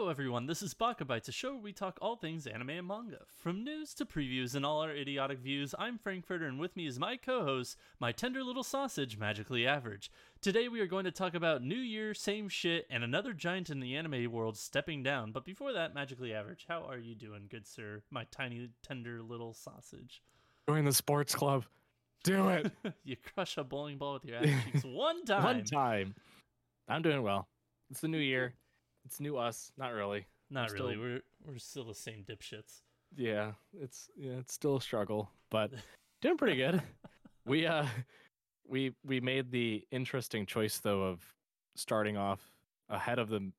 Hello, everyone. This is Baka Bites, a show where we talk all things anime and manga. From news to previews and all our idiotic views, I'm Frankfurter, and with me is my co host, my tender little sausage, Magically Average. Today, we are going to talk about New Year, same shit, and another giant in the anime world stepping down. But before that, Magically Average, how are you doing, good sir? My tiny, tender little sausage. Join the sports club. Do it. you crush a bowling ball with your ass cheeks one time. One time. I'm doing well. It's the new year. It's new us. Not really. Not I'm really. still- We're we're still the same dipshits. Yeah, it's yeah, it's still a struggle, but doing pretty good. we uh we we made the interesting choice though of starting off ahead of the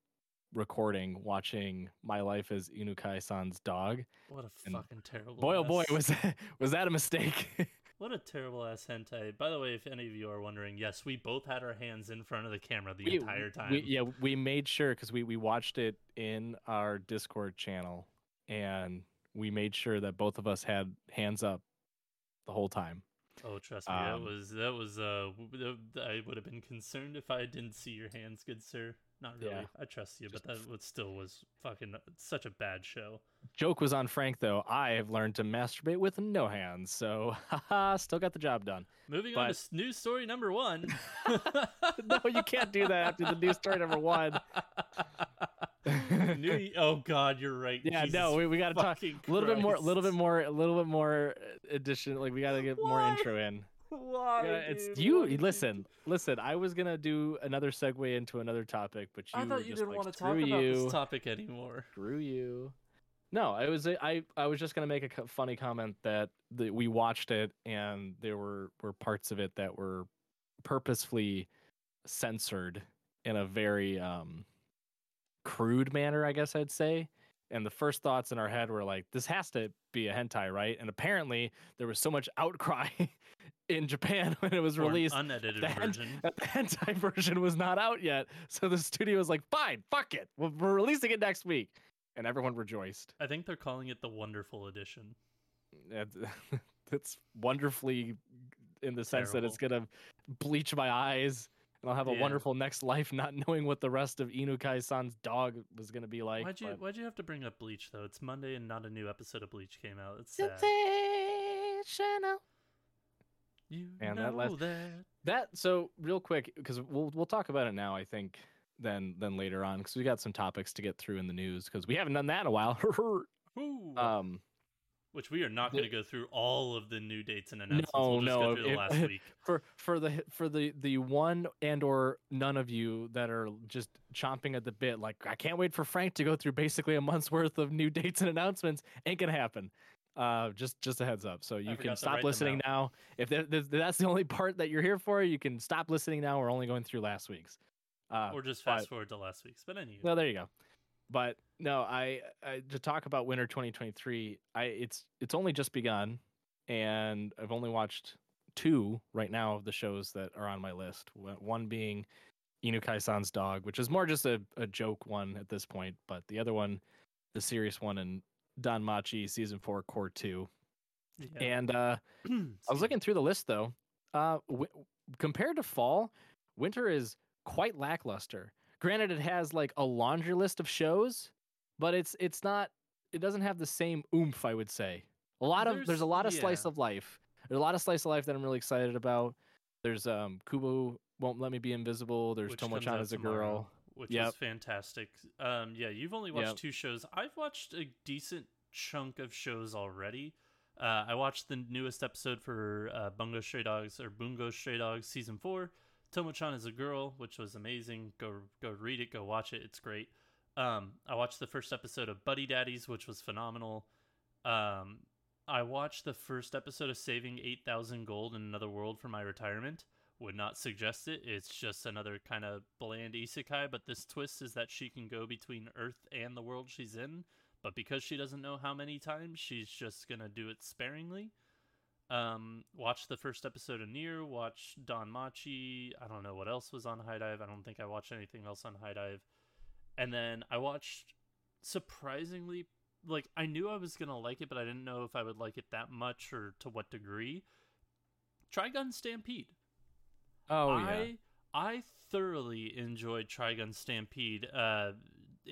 recording watching My Life as Inukai-san's dog. What a And fucking terrible. Boy oh boy, was that, was that a mistake? What a terrible ass hentai. By the way, if any of you are wondering, yes, we both had our hands in front of the camera the We- entire time. We, yeah, we made sure because we, we watched it in our Discord channel and we made sure that both of us had hands up the whole time. Oh, trust me, Um, that was that was uh, I would have been concerned if I didn't see your hands, good sir. Not really. Yeah. I trust you, but that was still was fucking such a bad show. Joke was on Frank though. I have learned to masturbate with no hands, so haha, still got the job done. Moving on to But- news story number one. no, you can't do that after the news story number one. New, oh God, you're right. yeah, Jesus no, we, we got to talk a little bit more, a little bit more, a little bit more addition. Like we got to get more intro in. Why? Yeah, it's you. Listen, listen. I was gonna do another segue into another topic, but you I thought you just didn't like, want to talk "Screw about you. this topic anymore. Screw you. No, I was I I was just gonna make a funny comment that the, we watched it and there were were parts of it that were purposefully censored in a very um crude manner, I guess I'd say. And the first thoughts in our head were like, this has to be a hentai, right? And apparently there was so much outcry in Japan when it was Or released unedited the hen- version. that the hentai version was not out yet. So the studio was like, fine, fuck it. We're, we're releasing it next week. And everyone rejoiced. I think they're calling it the Wonderful Edition. It's wonderfully in the sense that it's going to bleach my eyes. And I'll have a Yeah. wonderful next life not knowing what the rest of Inukai san's dog was going to be like. why'd you but- Why'd you have to bring up Bleach though? It's Monday and not a new episode of Bleach came out. It's sad. Sensational. You Man, know that last- that. That so real quick because we'll we'll talk about it now. I think then then later on because we got some topics to get through in the news because we haven't done that in a while. Um, Which we are not going to go through all of the new dates and announcements. No, we'll just no, go through the it- last week. for for the for the the one and or none of you that are just chomping at the bit, like I can't wait for Frank to go through basically a month's worth of new dates and announcements. Ain't gonna happen. Uh, just just a heads up. So you can stop listening now. If that, that- that's the only part that you're here for, you can stop listening now. We're only going through last week's. Uh, or just but- fast forward to last week's. But anyway. well, there you go. But no, I, I to talk about winter 2023. I it's it's only just begun, and I've only watched two right now of the shows that are on my list. One being Inukai-san's dog, which is more just a, a joke one at this point, but the other one, the serious one, in Danmachi season four, core two. yeah. And uh, I was looking through the list though. Uh, w- compared to fall, winter is quite lackluster. Granted, it has like a laundry list of shows, but it's it's not. It doesn't have the same oomph. I would say a lot of there's, There's- a lot of slice of life. There's a lot of slice of life that I'm really excited about. There's um Kubo won't let me be invisible. There's Tomo-chan as a tomorrow, girl. which Yep. is fantastic. Um, yeah, you've only watched Yep. two shows. I've watched a decent chunk of shows already. Uh, I watched the newest episode for uh, Bungo Stray Dogs or Bungo Stray Dogs season four. Tomo-chan is a girl, which was amazing. Go go read it, go watch it. It's great. Um, I watched the first episode of Buddy Daddies, which was phenomenal. Um, I watched the first episode of Saving 8,000 Gold in Another World for my retirement. Would not suggest it. It's just another kind of bland isekai, but this twist is that she can go between Earth and the world she's in, but because she doesn't know how many times, she's just going to do it sparingly. Um, watch the first episode of NieR, watch Danmachi. I don't know what else was on HIDIVE. I don't think I watched anything else on HIDIVE. And then I watched surprisingly like I knew I was gonna like it, but I didn't know if I would like it that much or to what degree. Trigun Stampede. Oh I yeah. I thoroughly enjoyed Trigun Stampede. Uh,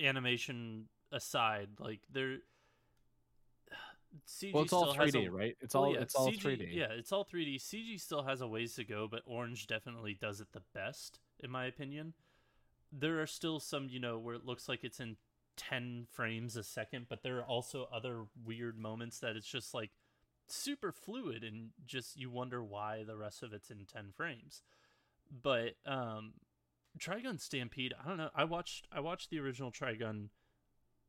animation aside, like there. CG Well, it's all 3D, a- right? It's well, all yeah, it's all CG 3D. Yeah, it's all 3D. CG still has a ways to go, but Orange definitely does it the best, in my opinion. There are still some, you know, where it looks like it's in 10 frames a second, but there are also other weird moments that it's just like super fluid and just you wonder why the rest of it's in 10 frames. But um Trigun Stampede, I don't know. I watched I watched the original Trigun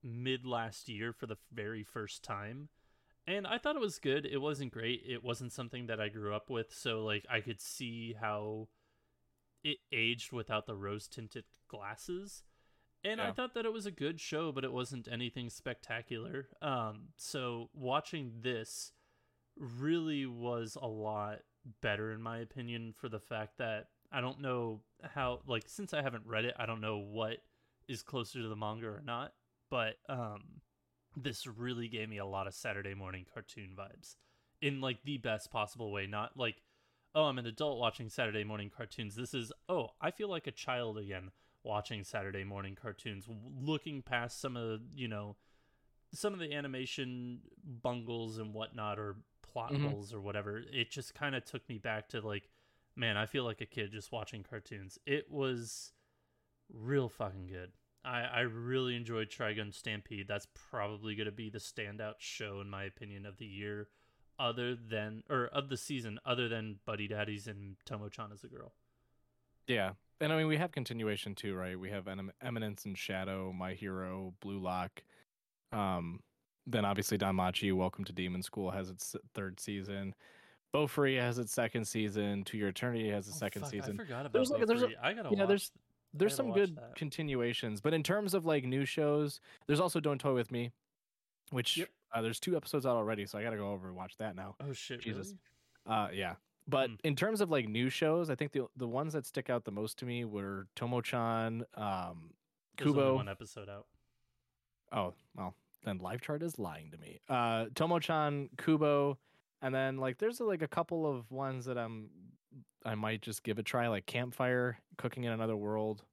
mid last year for the very first time and I thought it was good. It wasn't great. It wasn't something that I grew up with, so like I could see how it aged without the rose tinted glasses. And I thought that it was a good show, but it wasn't anything spectacular. Um, so watching this really was a lot better in my opinion for the fact that I don't know how like since I haven't read it, I don't know what is closer to the manga or not, but um this really gave me a lot of Saturday morning cartoon vibes in like the best possible way. Not like, oh, I'm an adult watching Saturday morning cartoons. This is, oh, I feel like a child again watching Saturday morning cartoons, looking past some of the, you know, some of the animation bungles and whatnot or plot Mhm. holes or whatever. It just kind of took me back to like, man, I feel like a kid just watching cartoons. It was real fucking good. I, I really enjoyed Trigun Stampede. That's probably going to be the standout show, in my opinion, of the year, other than, or of the season, other than Buddy Daddies and Tomo-chan as a girl. Yeah. And I mean, we have continuation too, right? We have Enem- Eminence and Shadow, My Hero, Blue Lock. Um, then obviously Danmachi, Welcome to Demon School has its third season. Bofuri has its second season. To Your Eternity has its Oh, second fuck, season. I forgot about There's like- there's a-. I gotta yeah, watch. there's- There's some good that. continuations, but in terms of like new shows, there's also Don't Toy with Me, which Yep. uh, there's two episodes out already, so I gotta go over and watch that now. Oh shit! Jesus. really? Uh, yeah. But Hmm. in terms of like new shows, I think the the ones that stick out the most to me were Tomo-chan, um, There's Kubo. one episode out. Oh, well, then Live Chart is lying to me. Uh, Tomo-chan, Kubo, and then like there's like a couple of ones that I'm I might just give a try, like Campfire, Cooking in Another World.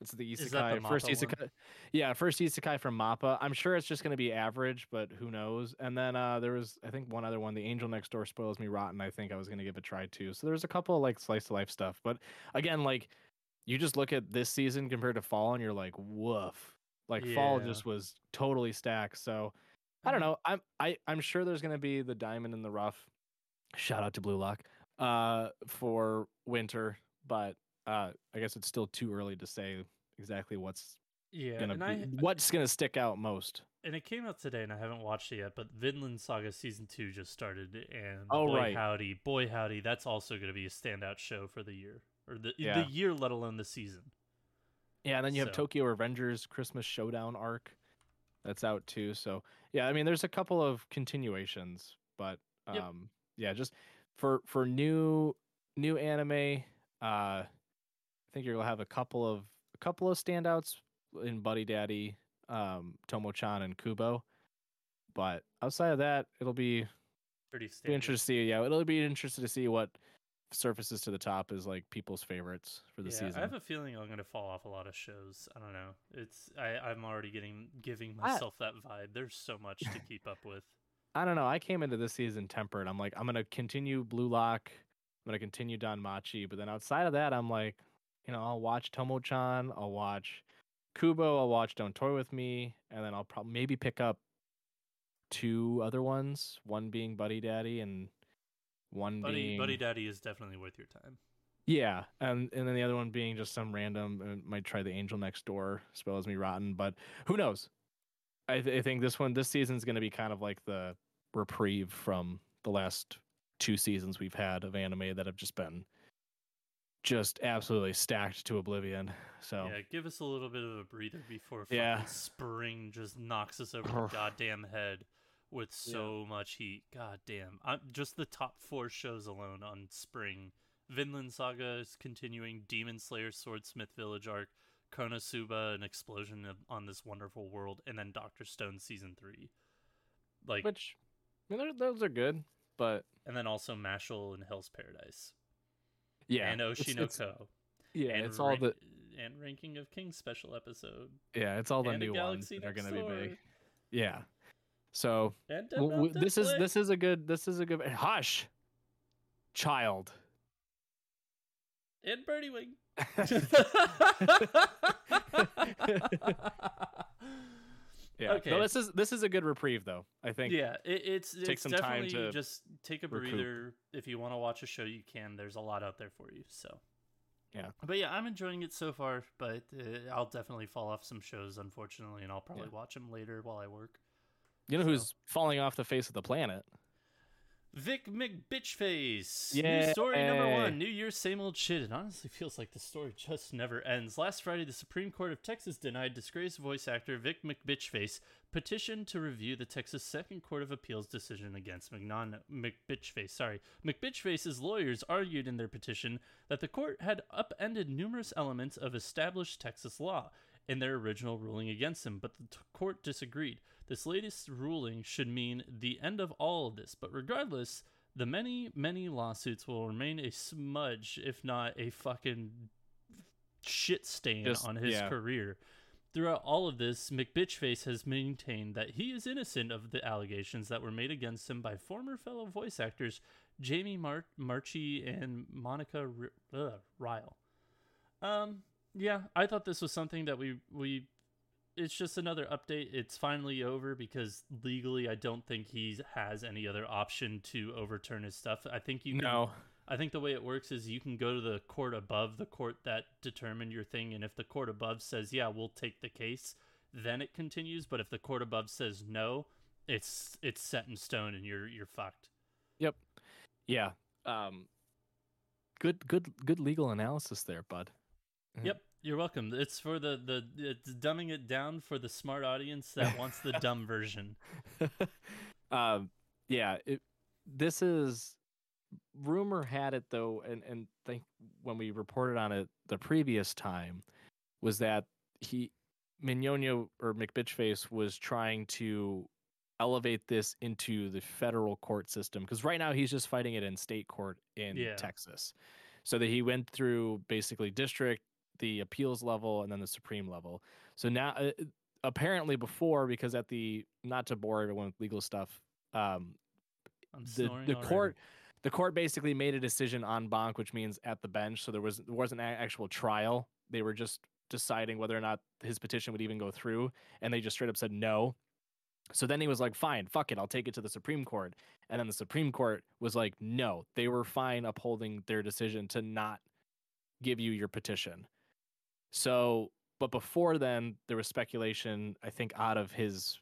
It's the Is that the isekai first Mappa one? Yeah, first isekai from Mappa. I'm sure it's just gonna be average, but who knows? And then uh there was I think one other one, The Angel Next Door Spoils Me Rotten. I think I was gonna give a try too. So there's a couple of like slice of life stuff, but again, like you just look at this season compared to fall, and you're like, woof. Like fall just was totally stacked. So I don't know. I'm I I'm sure there's gonna be the diamond in the rough. Shout out to Blue Lock uh for winter, but uh I guess it's still too early to say exactly what's Yeah, gonna and be I what's gonna stick out most. and it came out today, and I haven't watched it yet. But Vinland Saga season two just started, and Oh, boy right. howdy, boy howdy, that's also going to be a standout show for the year or the Yeah. the year, let alone the season. Yeah, and then you have Tokyo Revengers Christmas Showdown arc that's out too. So yeah, I mean there's a couple of continuations, but um Yep. yeah, just for for new new anime, uh I think you'll have a couple of a couple of standouts in Buddy Daddy, um, Tomo-chan and Kubo. But outside of that, it'll be Pretty be standard. interesting to see. Yeah, it'll be interesting to see what surfaces to the top is like people's favorites for the yeah, season. I have a feeling I'm going to fall off a lot of shows. I don't know. It's I I'm already getting giving I- myself that vibe. There's so much to keep up with. I don't know. I came into this season tempered. I'm like, I'm gonna continue Blue Lock. I'm gonna continue Danmachi, but then outside of that, I'm like, you know, I'll watch Tomo-chan. I'll watch Kubo. I'll watch Don't Toy with Me, and then I'll probably maybe pick up two other ones. One being Buddy Daddy, and one Buddy being Buddy Daddy is definitely worth your time. Yeah, and and then the other one being just some random uh, might try the angel next door spells me rotten, but who knows? I, th- I think this one this season is going to be kind of like the reprieve from the last two seasons we've had of anime that have just been just absolutely stacked to oblivion. So Yeah, give us a little bit of a breather before fucking Yeah. spring just knocks us over the goddamn head with so much heat. God damn. I'm, just the top four shows alone on spring. Vinland Saga is continuing, Demon Slayer Swordsmith Village arc, Konosuba, an explosion of, on this wonderful world, and then Doctor Stone season three. Like, which I mean, those are good, but and then also Mashle and Hell's Paradise. yeah, and it's- it's- Oshinoko. yeah, and it's all the and Ranking of Kings special episode. yeah, it's all the new ones that are going to be big. Yeah, so w- w- this is this is a good this is a good hush, child. and Birdie Wing. Yeah. Okay. No, this is this is a good reprieve though. I think. yeah, it, it's take it's some time definitely to just take a recoup. breather. If you want to watch a show, you can. There's a lot out there for you. So. Yeah. But yeah, I'm enjoying it so far. But uh, I'll definitely fall off some shows, unfortunately, and I'll probably Yeah. watch them later while I work. You know So- who's falling off the face of the planet? Vic McBitchface. New story number one. New Year, same old shit. It honestly feels like the story just never ends. Last Friday, the Supreme Court of Texas denied disgraced voice actor Vic McBitchface petition to review the Texas Second Court of Appeals decision against McNon- McBitchface. Sorry, McBitchface's lawyers argued in their petition that the court had upended numerous elements of established Texas law in their original ruling against him, but the t- court disagreed. This latest ruling should mean the end of all of this, but regardless, the many, many lawsuits will remain a smudge, if not a fucking shit stain Just- on his yeah. career. Throughout all of this, McBitchface has maintained that he is innocent of the allegations that were made against him by former fellow voice actors Jamie Mar- Marchi and Monica R- uh, Rial. Um, yeah, I thought this was something that we we. It's just another update. It's finally over because legally, I don't think he has any other option to overturn his stuff. I think you can, No. I think the way it works is you can go to the court above the court that determined your thing, and if the court above says, "Yeah, we'll take the case," then it continues. But if the court above says no, it's it's set in stone, and you're you're fucked. Yep. Yeah. Um. Good. Good. Good legal analysis there, bud. Yep, you're welcome. It's for the the it's dumbing it down for the smart audience that wants the dumb version. um. Yeah. It. This is. Rumor had it though, and and think when we reported on it the previous time, was that he Mignogna or McBitchface was trying to elevate this into the federal court system because right now he's just fighting it in state court in Yeah. Texas. So that he went through basically district, the appeals level, and then the supreme level. So now, uh, apparently, before because at the not to bore everyone with legal stuff, um, I'm the the already. court the court basically made a decision en banc, which means at the bench. So there was there wasn't an actual trial. They were just deciding whether or not his petition would even go through, and they just straight up said no. So then he was like, "Fine, fuck it, I'll take it to the Supreme Court." And then the Supreme Court was like, "No, they were fine upholding their decision to not give you your petition." So, but before then, there was speculation, I think, out of his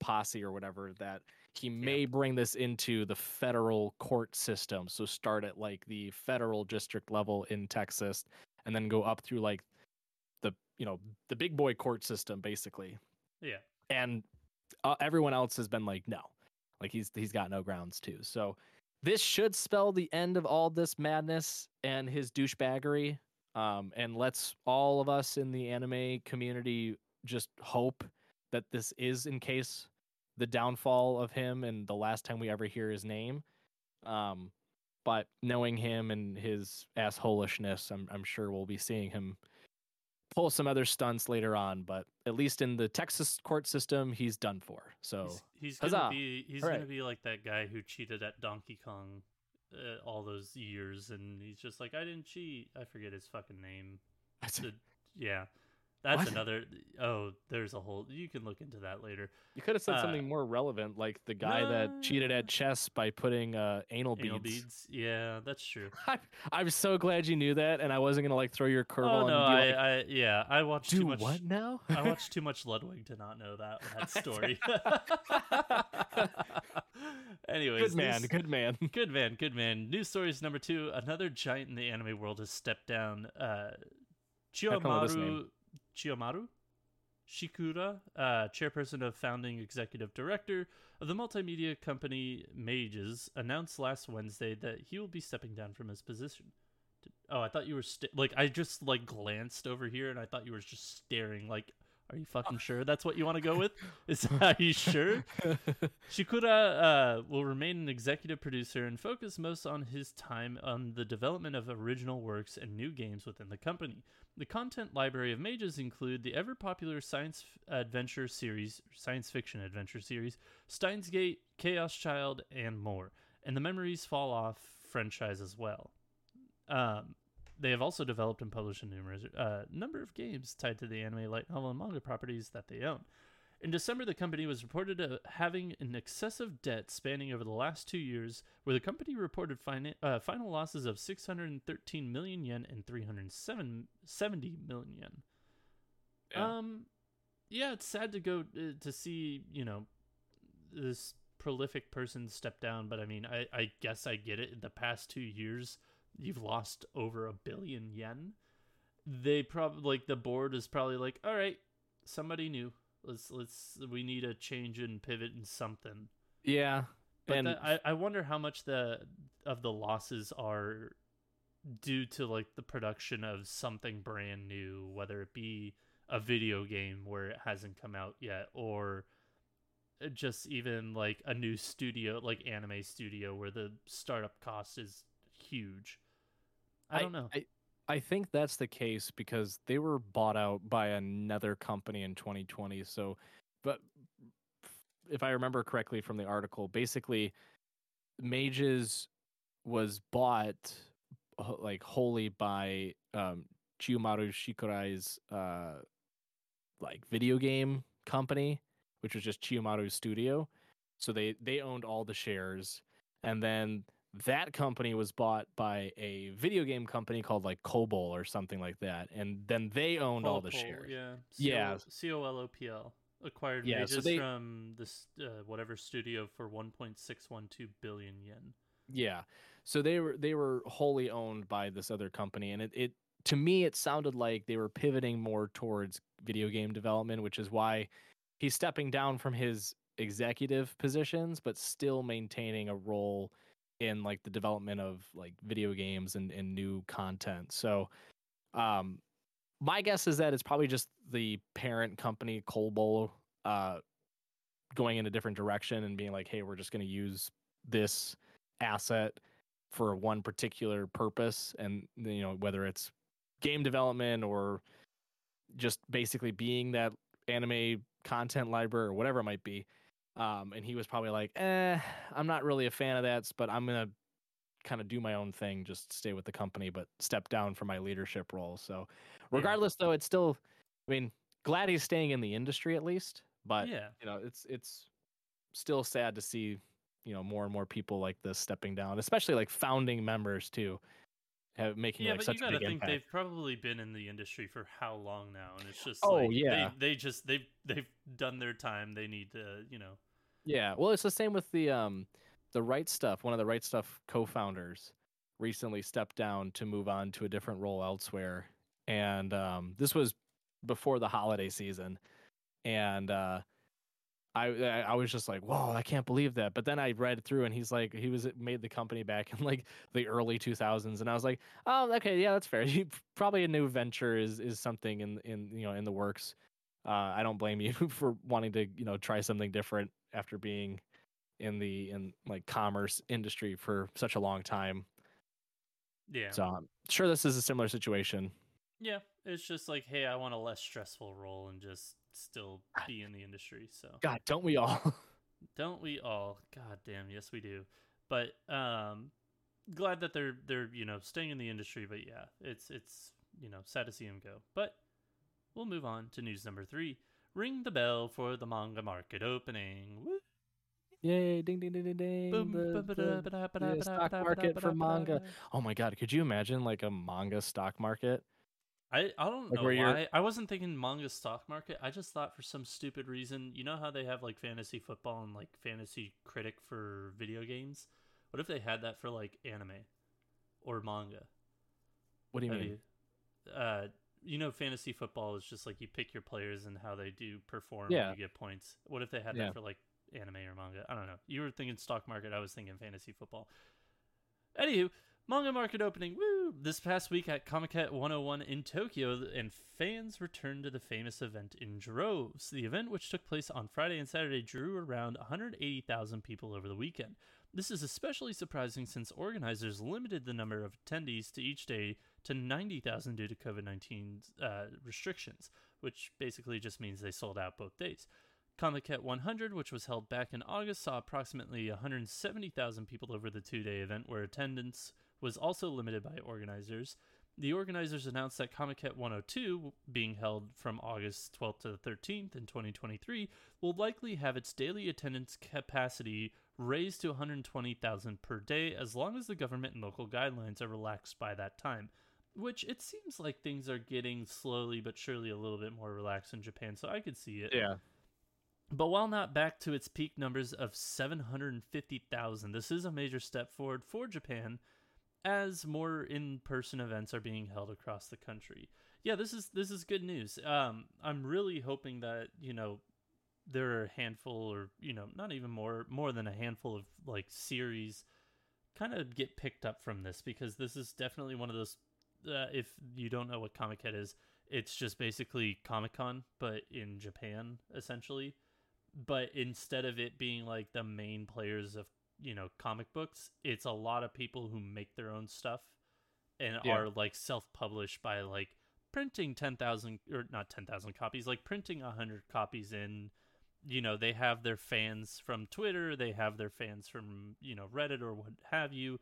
posse or whatever, that he may bring this into the federal court system. So start at like the federal district level in Texas, and then go up through like the you know the big boy court system, basically. Yeah, And uh, everyone else has been like, no, like he's he's got no grounds too. So this should spell the end of all this madness and his douchebaggery. Um, and let's all of us in the anime community just hope that this is in case the downfall of him and the last time we ever hear his name. Um, but knowing him and his assholishness, I'm I'm sure we'll be seeing him pull some other stunts later on. But at least in the Texas court system, he's done for. So he's, he's gonna be he's Hooray. gonna be like that guy who cheated at Donkey Kong uh, all those years, and he's just like, I didn't cheat. I forget his fucking name. The- yeah, That's What? another. Oh, there's a whole. You can look into that later. You could have said Uh, something more relevant, like the guy that cheated at chess by putting uh, anal, Anal beads. beads. Yeah, that's true. I'm, I'm so glad you knew that, and I wasn't gonna like throw your curveball. Oh no, I, like, I yeah, I watched too much. Do what now? I watched too much Ludwig to not know that that story. Anyways, good man, news- good man. Good man, good man. News stories number two. Another giant in the anime world has stepped down. Uh, Chiyomaru? Chiyomaru Shikura, uh, chairperson of founding executive director of the multimedia company Mages, announced last Wednesday that he will be stepping down from his position. Oh, I thought you were st- like I just like glanced over here and I thought you were just staring. Like, are you fucking sure that's what you want to go with? Is are you sure? Shikura uh, will remain an executive producer and focus most on his time on the development of original works and new games within the company. The content library of Mages include the ever popular science adventure series, science fiction adventure series, Steins Gate, Chaos Child, and more, and the Memories Fall Off franchise as well. Um, they have also developed and published a numerous uh, number of games tied to the anime, light novel, and manga properties that they own. In December, the company was reported uh, having an excessive debt spanning over the last two years, where the company reported fina- uh, final losses of 613 million yen and 370 million yen. Yeah. Um, yeah, it's sad to go uh, to see, you know, this prolific person step down, but I mean, I, I guess I get it. In the past two years, you've lost over a billion yen. They probably like the board is probably like, all right, somebody new. Let's let's we need a change and pivot and something. yeah, But and that, I I wonder how much the of the losses are due to like the production of something brand new, whether it be a video game where it hasn't come out yet, or uh, just even like a new studio, like anime studio, where the startup cost is huge. I don't know. I, I think that's the case because they were bought out by another company in 2020. So, but if I remember correctly from the article, basically, Mages was bought like wholly by um, Chiyomaru Shikurai's uh, like video game company, which was just Chiyomaru Studio. So they they owned all the shares, and then that company was bought by a video game company called like Cobol or something like that, and then they owned all the shares. Yeah. Yeah. C O L O P L acquired Yeah, so they- from this uh, whatever studio for 1.612 billion yen. Yeah. So they were they were wholly owned by this other company and it, it to me it sounded like they were pivoting more towards video game development, which is why he's stepping down from his executive positions but still maintaining a role in like the development of like video games and, and new content. So um my guess is that it's probably just the parent company Colbol uh going in a different direction and being like, hey, we're just gonna use this asset for one particular purpose and you know whether it's game development or just basically being that anime content library or whatever it might be um and he was probably like eh i'm not really a fan of that but i'm gonna kind of do my own thing just stay with the company but step down from my leadership role so Yeah. regardless though it's still i mean glad he's staying in the industry at least but yeah. you know it's it's still sad to see you know more and more people like this stepping down especially like founding members too have making Yeah, like but you gotta think impact. they've probably been in the industry for how long now, and it's just Oh, like, yeah. they, they just they've they've done their time. They need to, you know, yeah. Well it's the same with the um the Right Stuf. One of the Right Stuf co-founders recently stepped down to move on to a different role elsewhere. And um this was before the holiday season. And uh I I was just like, whoa, I can't believe that. But then I read through, and he's like, he was made the company back in like the early 2000s, and I was like, oh, okay, yeah, that's fair. You, probably a new venture is is something in in you know in the works. Uh, I don't blame you for wanting to you know try something different after being in the in like commerce industry for such a long time. yeah, So I'm sure this is a similar situation. yeah. It's just like, hey, I want a less stressful role and just still be in the industry. So God, don't we all? don't we all? God damn, yes we do. But um, glad that they're they're you know staying in the industry. But yeah, it's it's you know sad to see him go. But we'll move on to news number three. Ring the bell for the manga market opening. Woo! Yay! Ding ding ding ding ding. Boom, the- ba- ba- da- the- ba- da- ba- da- the da- stock market for da- ba- da- manga. Oh my god, could you imagine like a manga stock market? I, I don't Like know where you're- why. I wasn't thinking manga stock market. I just thought for some stupid reason, you know how they have like fantasy football and like fantasy critic for video games? What if they had that for like anime or manga? What do you Have mean? you- uh, you know, fantasy football is just like you pick your players and how they do perform Yeah. and you get points. What if they had Yeah. that for like anime or manga? I don't know. You were thinking stock market. I was thinking fantasy football. Anywho, manga market opening. Woo! This past week at Comiket 101 in Tokyo, and fans returned to the famous event in droves. The event, which took place on Friday and Saturday, drew around 180,000 people over the weekend. This is especially surprising since organizers limited the number of attendees to each day to 90,000 due to COVID 19 uh, restrictions, which basically just means they sold out both days. Comiket 100, which was held back in August, saw approximately 170,000 people over the two day event, where attendance was also limited by organizers. The organizers announced that Comiket 102, being held from August 12th to the 13th in 2023, will likely have its daily attendance capacity raised to 120,000 per day as long as the government and local guidelines are relaxed by that time. Which it seems like things are getting slowly but surely a little bit more relaxed in Japan, so I could see it. Yeah. But while not back to its peak numbers of 750,000, this is a major step forward for Japan as more in-person events are being held across the country. Yeah, this is this is good news. Um I'm really hoping that, you know, there are a handful or, you know, not even more more than a handful of like series kind of get picked up from this because this is definitely one of those uh, if you don't know what Comiket is, it's just basically Comic Con but in Japan essentially but instead of it being like the main players of you know comic books it's a lot of people who make their own stuff and Yeah. are like self-published by like printing 10,000 or not 10,000 copies like printing 100 copies in you know they have their fans from Twitter they have their fans from you know Reddit or what have you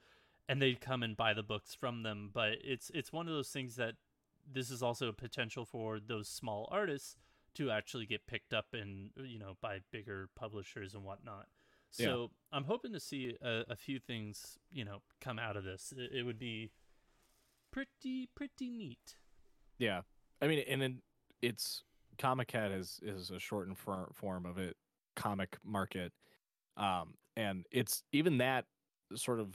and they come and buy the books from them but it's it's one of those things that this is also a potential for those small artists to actually get picked up and you know by bigger publishers and whatnot. Yeah. So I'm hoping to see a, a few things you know come out of this. It, it would be pretty pretty neat. Yeah, I mean, and then it's Comiket is is a shortened for, form of it, comic market, um, and it's even that sort of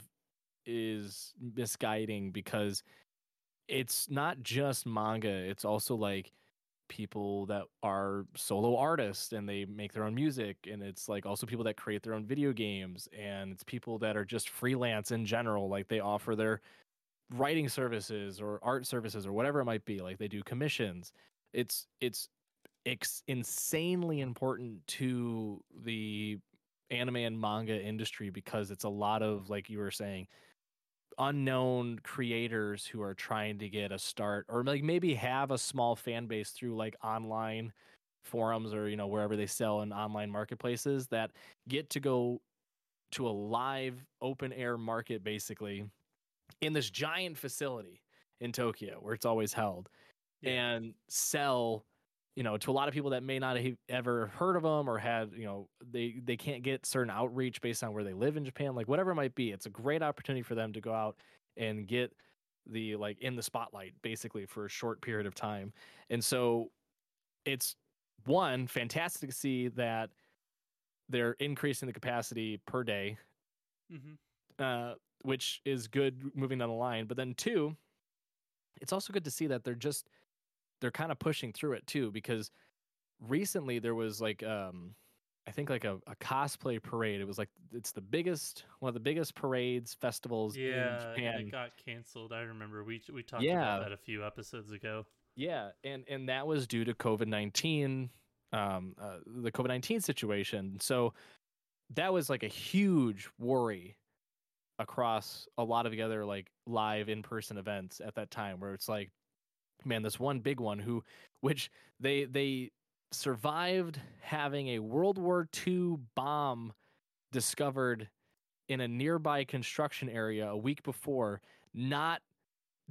is misguiding because it's not just manga; it's also like people that are solo artists and they make their own music and it's like also people that create their own video games and it's people that are just freelance in general like they offer their writing services or art services or whatever it might be like they do commissions. It's it's ex- insanely important to the anime and manga industry because it's a lot of like you were saying unknown creators who are trying to get a start or like maybe have a small fan base through like online forums or you know wherever they sell in online marketplaces that get to go to a live open air market basically in this giant facility in Tokyo where it's always held Yeah. and sell you know to a lot of people that may not have ever heard of them or had you know they they can't get certain outreach based on where they live in Japan like whatever it might be it's a great opportunity for them to go out and get the like in the spotlight basically for a short period of time and so it's one fantastic to see that they're increasing the capacity per day Mm-hmm. uh, which is good moving down the line. But then two, it's also good to see that they're just they're kind of pushing through it too, because recently there was like um I think like a, a cosplay parade. It was like it's the biggest one of the biggest parades festivals in Yeah, it got canceled. I remember we we talked Yeah. about that a few episodes ago. Yeah, and and that was due to COVID nineteen, um, uh, the COVID nineteen situation. So that was like a huge worry across a lot of the other like live in person events at that time, where it's like, man, this one big one who, which they they survived having a World War II bomb discovered in a nearby construction area a week before, not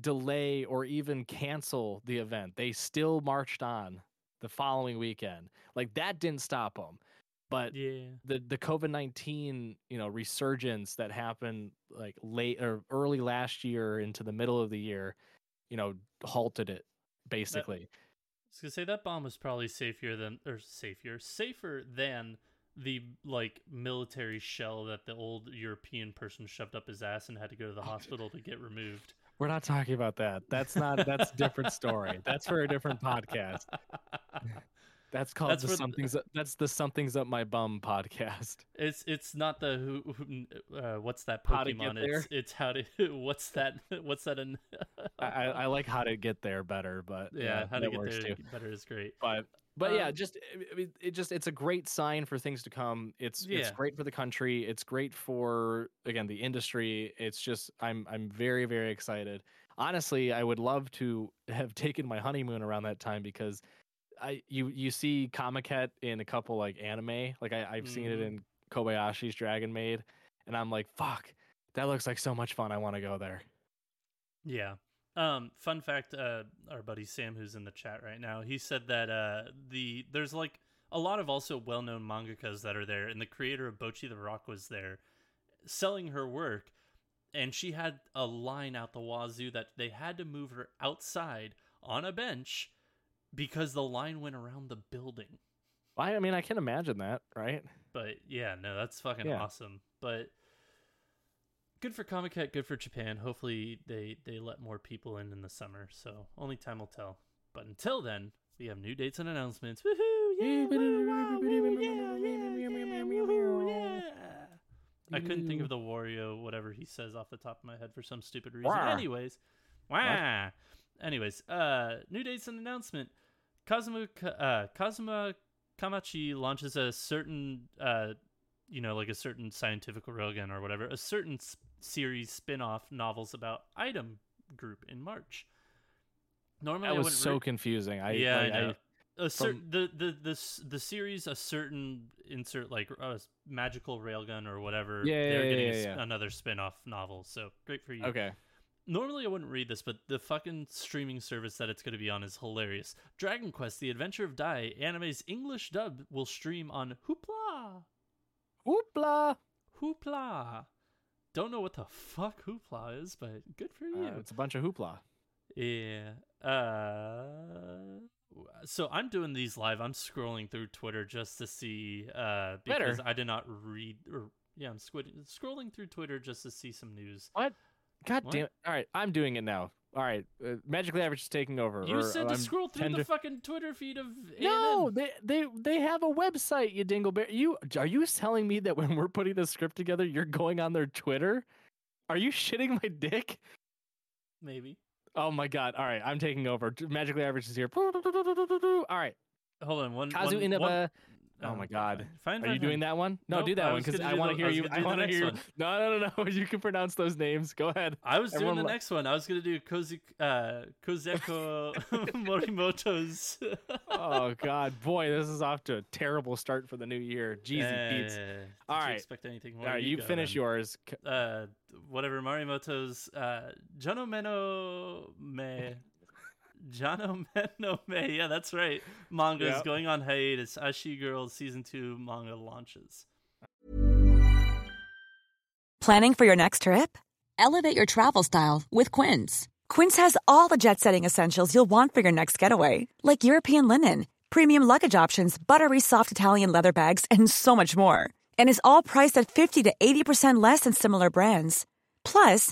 delay or even cancel the event. They still marched on the following weekend. Like that didn't stop them. But Yeah. the the COVID nineteen you know resurgence that happened like late or early last year into the middle of the year, you know, halted it basically. I was gonna say that bomb was probably safer than or safer safer than the like military shell that the old European person shoved up his ass and had to go to the hospital to get removed. We're not talking about that. That's not that's a different story. That's for a different podcast. That's called That's the for the- something's up, that's the something's up my bum podcast. It's it's not the who, who uh, what's that How to get Pokemon? It's it's how to what's that what's that in I, I, I like how to get there better, but yeah, how to get there too. better is great. But but yeah, Um, just I mean, it just it's a great sign for things to come. It's it's great for the country. It's great for again the industry. It's just I'm I'm very very excited. Honestly, I would love to have taken my honeymoon around that time because I you you see Comiket in a couple like anime. Like I, I've seen it Mhm. in Kobayashi's Dragon Maid, and I'm like, fuck, that looks like so much fun. I want to go there. Yeah. Um, fun fact, uh, our buddy Sam, who's in the chat right now, he said that uh, the there's like a lot of also well-known mangakas that are there, and the creator of Bocchi the Rock was there, selling her work, and she had a line out the wazoo that they had to move her outside on a bench because the line went around the building. I, I mean, I can imagine that, right? But yeah, no, that's fucking Yeah. awesome. But good for Comiket, good for Japan. Hopefully they they let more people in in the summer. So only time will tell. But until then, we have new dates and announcements. Woohoo! Yeah! woo, wow, woo, yeah, yeah, yeah, yeah. I couldn't think of the Wario whatever he says off the top of my head for some stupid reason. Wah. Anyways, wah. Anyways, uh, new dates and announcement. Kazuma Ka- uh, Kazuma Kamachi launches a certain uh, you know, like a certain scientific railgun or whatever, a certain series spin-off novels about Item Group in March. Normally, I That was so re- confusing. I yeah, like, I know. I, a certain the the the the series a certain insert like a magical railgun or whatever. Yeah, yeah, they're yeah, getting yeah, yeah. another spin-off novel. So great for you. okay. Normally, I wouldn't read this, but the fucking streaming service that it's going to be on is hilarious. Dragon Quest: The Adventure of Dai anime's English dub will stream on Hoopla. Hoopla. Hoopla. Don't know what the fuck Hoopla is, but good for you. Uh, it's a bunch of hoopla. Yeah. Uh so I'm doing these live. I'm scrolling through Twitter just to see uh because Twitter? I did not read or yeah, I'm squid- scrolling through Twitter just to see some news. What? God What? damn it. All right, I'm doing it now. All right, uh, Magically Average is taking over. You or said to I'm scroll through tender- the fucking Twitter feed of No, they they they have a website. You dingleberry. You are you telling me that when we're putting this script together, you're going on their Twitter? Are you shitting my dick? maybe. Oh my god! All right, I'm taking over. Magically Average is here. All right, Hold on, one Kazu one- Inaba. one- Oh my God. fine. Fine, Are you doing that one? No, Nope, do I that one because I want to hear you. I want to hear you. No, no, no, no. You can pronounce those names. Go ahead. I was doing the Everyone li- next one. I was gonna do Kozi, uh, Kozeko Morimoto's. Oh God, boy, this is off to a terrible start for the new year. Jeezy Pete's. Uh, All did you expect anything more? All right, you, finish then. yours. Uh, whatever Morimoto's uh, Janomeno Me. Janomeno Me. Yeah, that's right. Manga is Yep. going on hiatus. Ashi Girls season two manga launches. Planning for your next trip? Elevate your travel style with Quince. Quince has all the jet setting essentials you'll want for your next getaway, like European linen, premium luggage options, buttery soft Italian leather bags, and so much more. And is all priced at 50 to 80% less than similar brands. Plus,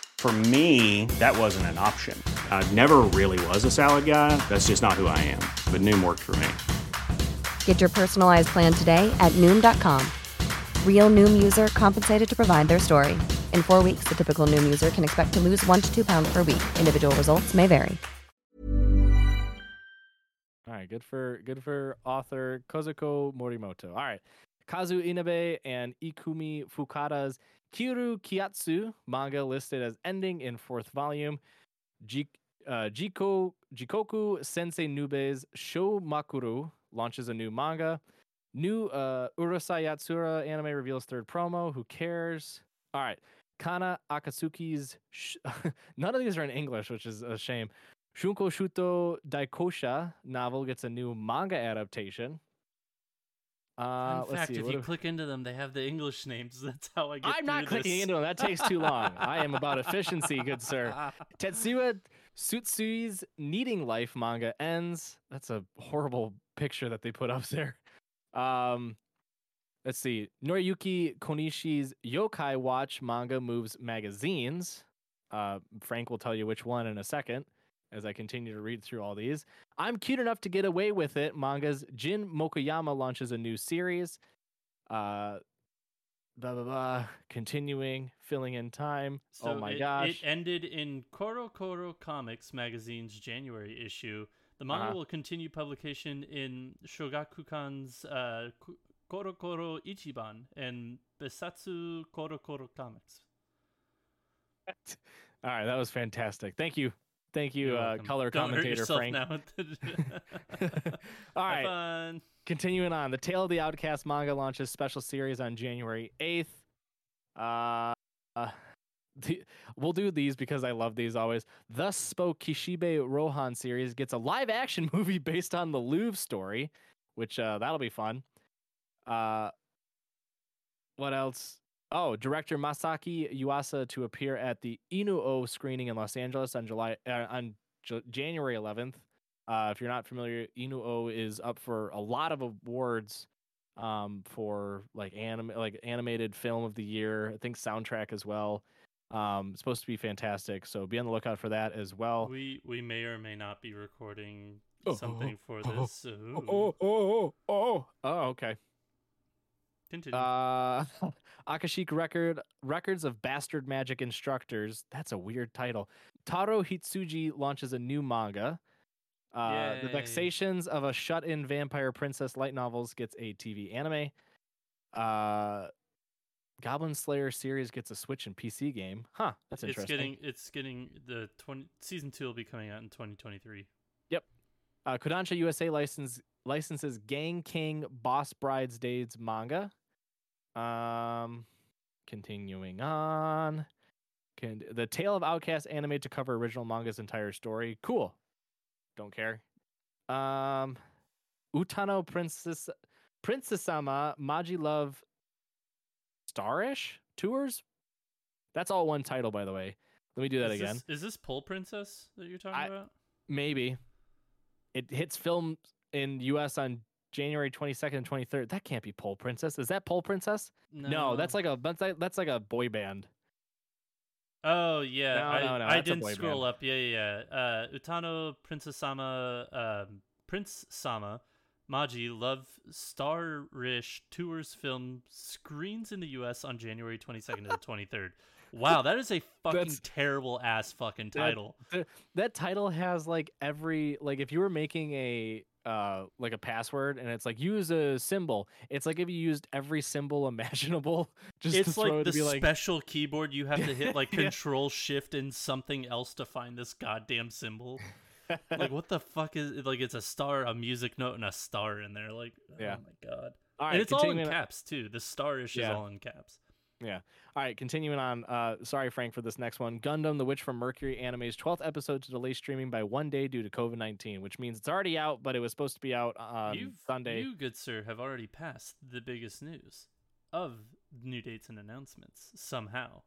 For me, that wasn't an option. I never really was a salad guy. That's just not who I am. But Noom worked for me. Get your personalized plan today at Noom.com. Real Noom user compensated to provide their story. In four weeks, the typical Noom user can expect to lose one to two pounds per week. Individual results may vary. All right. right, good for good for author Kozuko Morimoto. All right, Kazu Inabe and Ikumi Fukada's Kiru Kiyatsu manga listed as ending in fourth volume. Ji, uh, Jiko Jigoku Sensei Nube's Sho Makuru launches a new manga. New uh, Urusei Yatsura anime reveals third promo. Who cares? All right. Kana Akatsuki's. Sh- None of these are in English, which is a shame. Shunko Shuto Daikosha novel gets a new manga adaptation. Uh, Fun fact: see. if you click into them, they have the English names. That's how I get. I'm not clicking this. into them. That takes too long. I am about efficiency, good sir. Tetsuya Tsutsui's Kneading Life manga ends. That's a horrible picture that they put up there. Um, let's see. Noriyuki Konishi's Yokai Watch manga moves magazines. Uh, Frank will tell you which one in a second as I continue to read through all these. I'm cute enough to get away with it. Manga's Jin Mokoyama launches a new series. Uh, blah blah blah. Continuing, filling in time. So oh my it, gosh! It ended in Koro Koro Comics magazine's January issue. The manga Uh-huh. will continue publication in Shogakukan's uh, Koro Koro Ichiban and Besatsu Koro Koro Comics. All right, that was fantastic. Thank you, thank you, uh, color Don't commentator Frank. All fun. continuing on. The Tale of the Outcast manga launches special series on January 8th. Uh, uh, the, we'll do these because I love these always. Thus Spoke Kishibe Rohan series gets a live action movie based on the Louvre story, which uh, that'll be fun. Uh, what else? Oh, director Masaki Yuasa to appear at the Inu-Oh screening in Los Angeles on July uh, on J- January 11th. Uh, if you're not familiar, Inu-Oh is up for a lot of awards um, for like anim- like animated film of the year. I think soundtrack as well. Um, it's supposed to be fantastic, so be on the lookout for that as well. We we may or may not be recording Oh, something for oh, this. Oh, oh, oh, oh, oh, okay. Continue. Uh, Akashic Record Records of Bastard Magic Instructors. That's a weird title. Taro Hitsuji launches a new manga. Uh, the Vexations of a Shut-In Vampire Princess light novels gets a TV anime. Uh, Goblin Slayer series gets a Switch and PC game. Huh, that's it's interesting. getting it's getting the 20 season 2 will be coming out in 2023. Uh, Kodansha USA license licenses Gang King Boss Brides Days manga. Um, continuing on. Can, the Tale of Outcast anime to cover original manga's entire story. Cool. Don't care. Um, Utano Princess Princessama Maji Love Starish tours. That's all one title, by the way. Let me do that is again. This, is this Pole Princess that you're talking I- about? Maybe. It hits film in US on January 22nd and 23rd. That can't be Pole Princess. Is that Pole Princess? No, that's like a that's like, that's like a boy band. Oh yeah, No, I, no, no, I didn't scroll band. up. Yeah, yeah, yeah. Uh, Utano Princess Sama, um, Prince Sama, Maji Love Starish tours film screens in the U.S. on January 22nd to the 23rd. Wow, that is a fucking terrible ass fucking That- title. The- that title has like every like if you were making a uh like a password and it's like use a symbol. It's like if you used every symbol imaginable just it's like it the be like special keyboard you have to hit like Yeah. Control Shift and something else to find this goddamn symbol. like what the fuck is it? Like it's a star, a music note, and a star in there. Like Yeah. oh my god. All right, and it's all in caps too. The star is Yeah. all in caps. Yeah. All right, continuing on. Uh, sorry, Frank, for this next one. Gundam: The Witch from Mercury anime's 12th episode to delay streaming by one day due to COVID 19, which means it's already out, but it was supposed to be out on You've, Sunday. You, good sir, have already passed the biggest news of new dates and announcements somehow.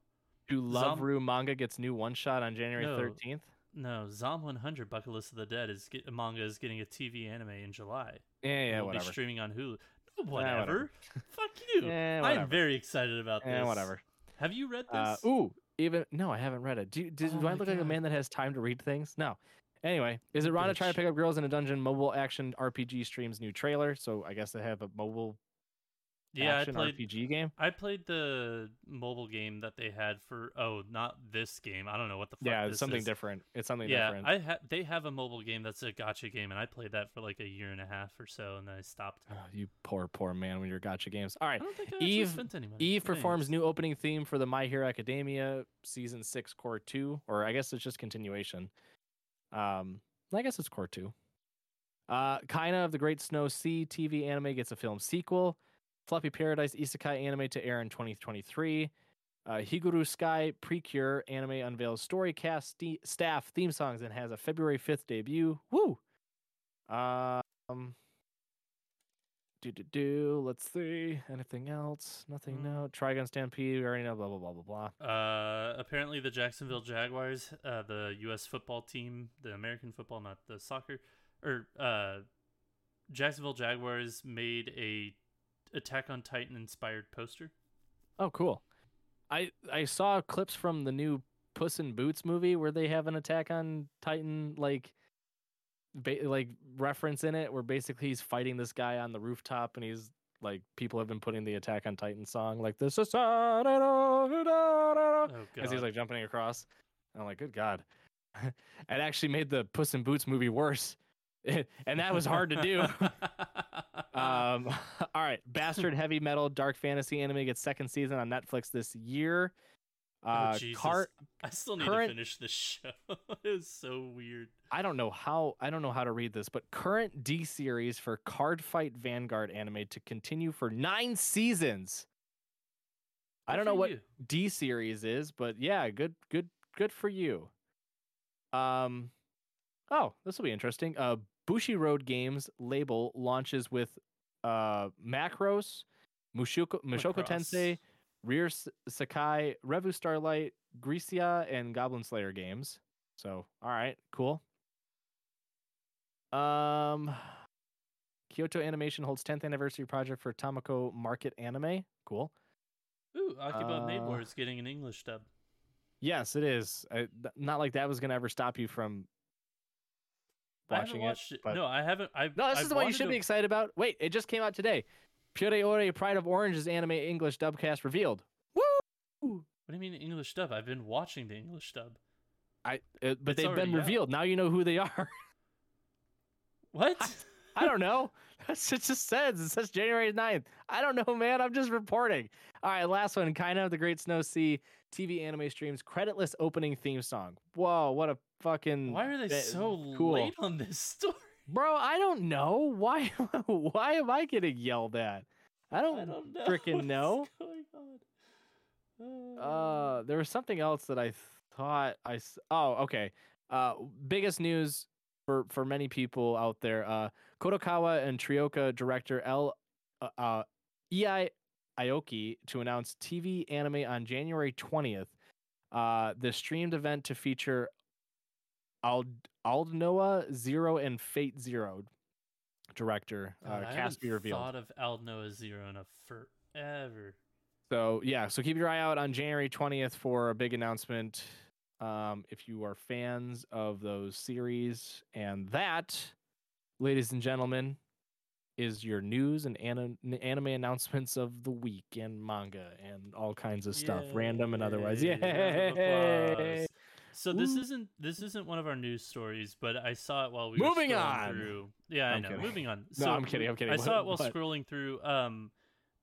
to Love Zom- Ru manga gets new one shot on January No. 13th. No, Zom 100 Bucket List of the Dead is get, manga is getting a TV anime in July. Yeah, yeah, It'll whatever. be streaming on Hulu. Whatever. Whatever. Fuck you. Eh, I'm very excited about this. Whatever. Have you read Uh, this? ooh, even no, I haven't read it. Do, do, Oh do I look like a man that has time to read things? No. Anyway, is it Rana trying to pick up girls in a dungeon? Mobile action RPG streams new trailer. So I guess they have a mobile Yeah, I action played- RPG game. I played the mobile game that they had for oh, not this game. I don't know what the fuck. Yeah, it's something is. different. It's something Yeah, different. I ha- they have a mobile game that's a gacha game, and I played that for like a year and a half or so, and then I stopped. Oh, you poor, poor man with your gacha games. All right, I don't think I Eve- spent any money. Eve performs new opening theme for the My Hero Academia season six cour two, or I guess it's just continuation. Um, I guess it's cour two. Uh, Kaina of the Great Snow Sea TV anime gets a film sequel. Fluffy Paradise Isekai anime to air in 2023. Uh, Hirogaru Sky Precure anime unveils story cast sti- staff theme songs and has a February 5th debut. Woo! Um, do do do. Let's see. Anything else? Nothing. No. Trigun Stampede. We already know. Blah blah blah blah blah. Uh, apparently the Jacksonville Jaguars, uh, the U.S. football team, the American football, not the soccer, or uh, Jacksonville Jaguars made a Attack on Titan inspired poster. Oh, cool. I I saw clips from the new Puss in Boots movie where they have an Attack on Titan like ba- like reference in it, where basically he's fighting this guy on the rooftop, and he's like people have been putting the Attack on Titan song like this is as he's like jumping across. And I'm like, good God. it actually made the Puss in Boots movie worse. and that was hard to do. Um, all right. Bastard Heavy Metal Dark Fantasy anime gets second season on Netflix this year. Uh, oh. Cart, I still need current- to finish this show. it's so weird. I don't know how I don't know how to read this, but current D series for Card Fight Vanguard anime to continue for nine seasons. I don't know what you. D series is, but yeah, good, good, good for you. Um, oh, this will be interesting. Uh, Bushiroad Games label launches with uh Macross, Mushoku, Mushoku Macross. Tensei, Rear Sakai, Revue Starlight, Grisaia, and Goblin Slayer games. So, all right, cool. Um, Kyoto Animation holds 10th anniversary project for Tamako Market Anime. Cool. Ooh, Akiba Uh, War is getting an English dub. Yes, it is. I, not like that was gonna ever stop you from watching watched it. but- No, I haven't. I No, this I've is the one you should to- be excited about. Wait, it just came out today. Puraore Pride of Orange's anime English dubcast revealed. Woo! What do you mean English dub? I've been watching the English dub. I, uh, but It's they've been out. revealed. Now you know who they are. What? I don't know. That's it just says. It says January 9th. I don't know, man. I'm just reporting. All right, last one. Kaina of the Great Snow Sea TV anime streams creditless opening theme song. Whoa, what a fucking Why are they ba- so cool. late on this story? Bro, I don't know. Why why am I getting yelled at? I don't, I don't know. what's know. going on. Uh, there was something else that I thought I Oh, okay. Uh, biggest news for for many people out there. Uh, Kadokawa and Troyca director L. Uh, uh, Ei Aoki to announce TV anime on January twentieth. Uh, the streamed event to feature Ald Aldnoah Zero and Fate Zero director. God, uh, I cast haven't be revealed. thought of Aldnoah Zero in a forever. So yeah, so keep your eye out on January twentieth for a big announcement. Um, if you are fans of those series, and that, ladies and gentlemen, is your news and anim- anime announcements of the week and manga and all kinds of stuff, random and otherwise. Yay, Yay! So this Woo. isn't this isn't one of our news stories, but I saw it while we Moving were scrolling on. through. Yeah, I I'm know. kidding. Moving on. No, I'm kidding, I'm kidding. I saw it while what? scrolling through. Um,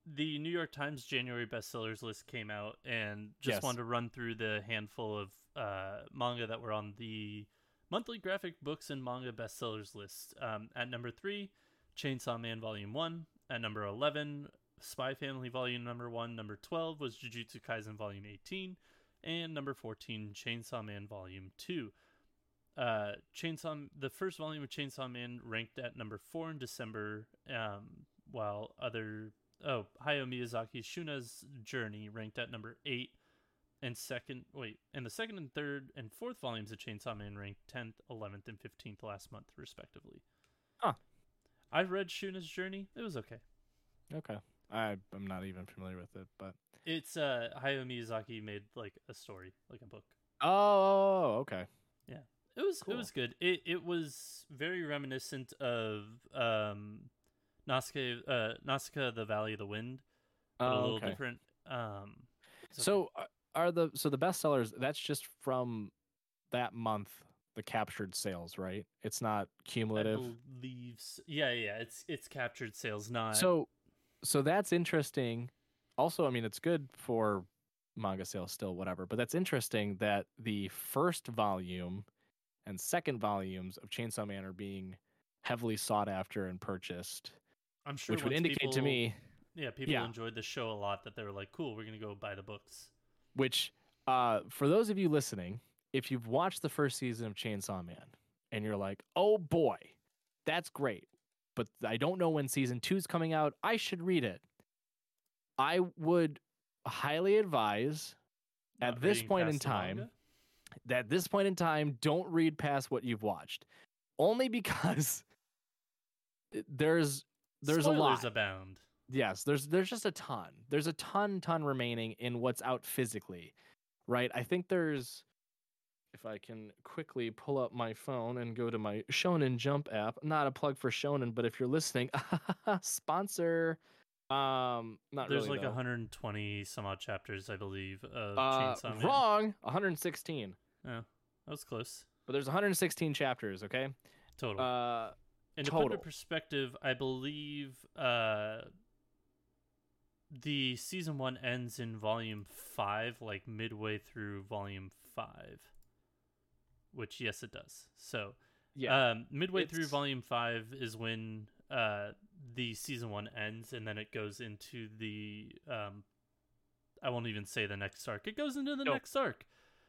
the New York Times January bestsellers list came out, and just Yes. wanted to run through the handful of uh, manga that were on the monthly graphic books and manga bestsellers list. Um, at number three, Chainsaw Man Volume One. At number eleven, Spy Family Volume Number One. Number twelve was Jujutsu Kaisen Volume Eighteen, and number fourteen, Chainsaw Man Volume Two. Uh, Chainsaw, the first volume of Chainsaw Man ranked at number four in December, um, while other oh Hayao Miyazaki's Shuna's Journey ranked at number eight, and second wait, and the second and third and fourth volumes of Chainsaw Man ranked tenth, eleventh, and fifteenth last month respectively. Huh. I read Shuna's Journey. It was okay. Okay, I I'm not even familiar with it, but It's uh Hayao Miyazaki made like a story, like a book. oh, okay. Yeah it was Cool. it was good. It it was very reminiscent of um Nausicaa uh Nausicaa the Valley of the Wind. but a Oh, little okay. different. Um, okay. So uh, are the so the bestsellers? That's just from that month. The captured sales, right? It's not cumulative. Leaves, yeah, yeah, it's it's captured sales, not So, so that's interesting. Also, I mean, it's good for manga sales still, whatever. But that's interesting that the first volume and second volumes of Chainsaw Man are being heavily sought after and purchased, I'm sure which would indicate to me, yeah, people yeah. enjoyed the show a lot that they were like, cool, we're gonna go buy the books. Which uh, for those of you listening, if you've watched the first season of Chainsaw Man and you're like, oh boy, that's great, but I don't know when season two is coming out, I should read it. I would highly advise at this point in time that at this point in time, don't read past what you've watched, only because there's there's a lot. Abound. Yes, there's there's just a ton. There's a ton ton remaining in what's out physically. Right? I think there's if I can quickly pull up my phone and go to my Shonen Jump app, not a plug for Shonen, but if you're listening, sponsor um not There's really like though. 120 some odd chapters, I believe, of uh, Chainsaw Man. wrong, 116. Yeah, that was close. But there's 116 chapters, okay? Total. Uh and to put total. into perspective, I believe uh, the season one ends in volume five, like midway through volume five. Which yes, it does. So yeah. um, midway through volume five is when uh, the season one ends, and then it goes into the. Um, I won't even say the next arc. It goes into the Nope. next arc.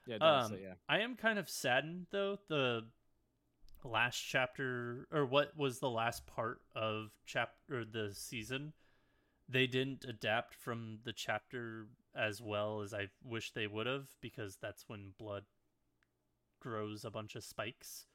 yeah, it does say, um, yeah. I am kind of saddened though the last chapter or what was the last part of chapter the season they didn't adapt from the chapter as well as I wish they would have because that's when blood grows a bunch of spikes.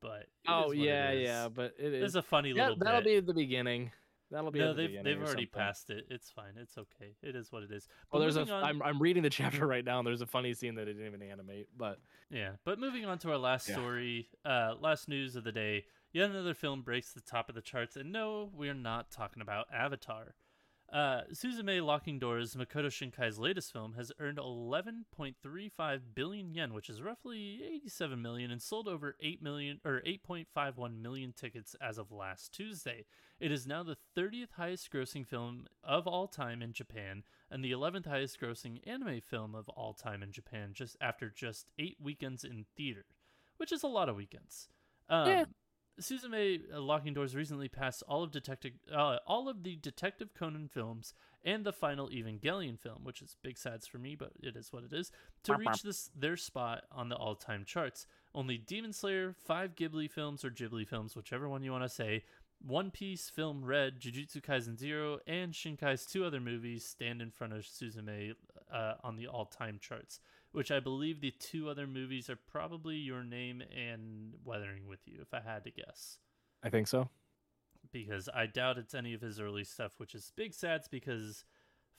But Oh is it yeah, yeah, but it It's a funny yeah, little that'll bit. be the beginning. That'll be no, the they've beginning they've already something. passed it. It's fine. It's okay. It is what it is. Well, But there's a. On... I'm I'm reading the chapter right now. and There's a funny scene that I didn't even animate, but Yeah, but moving on to our last Yeah. story, uh, last news of the day. Yet another film breaks the top of the charts, and no, we are not talking about Avatar. Uh, Suzume Locking Doors, Makoto Shinkai's latest film, has earned 11.35 billion yen, which is roughly 87 million, and sold over 8 million or 8.51 million tickets as of last Tuesday. It is now the 30th highest grossing film of all time in Japan and the 11th highest grossing anime film of all time in Japan just after just 8 weekends in theater, which is a lot of weekends. Um, Yeah. Suzume uh, Locking Doors recently passed all of detective uh, all of the Detective Conan films and the final Evangelion film, which is big sads for me, but it is what it is, to reach this their spot on the all-time charts. Only Demon Slayer, five Ghibli films or Ghibli films, whichever one you want to say, One Piece, Film Red, Jujutsu Kaisen Zero, and Shinkai's two other movies stand in front of Suzume uh, on the all-time charts. Which I believe the two other movies are probably Your Name and Weathering with You, if I had to guess I think so. because I doubt it's any of his early stuff, which is big sads because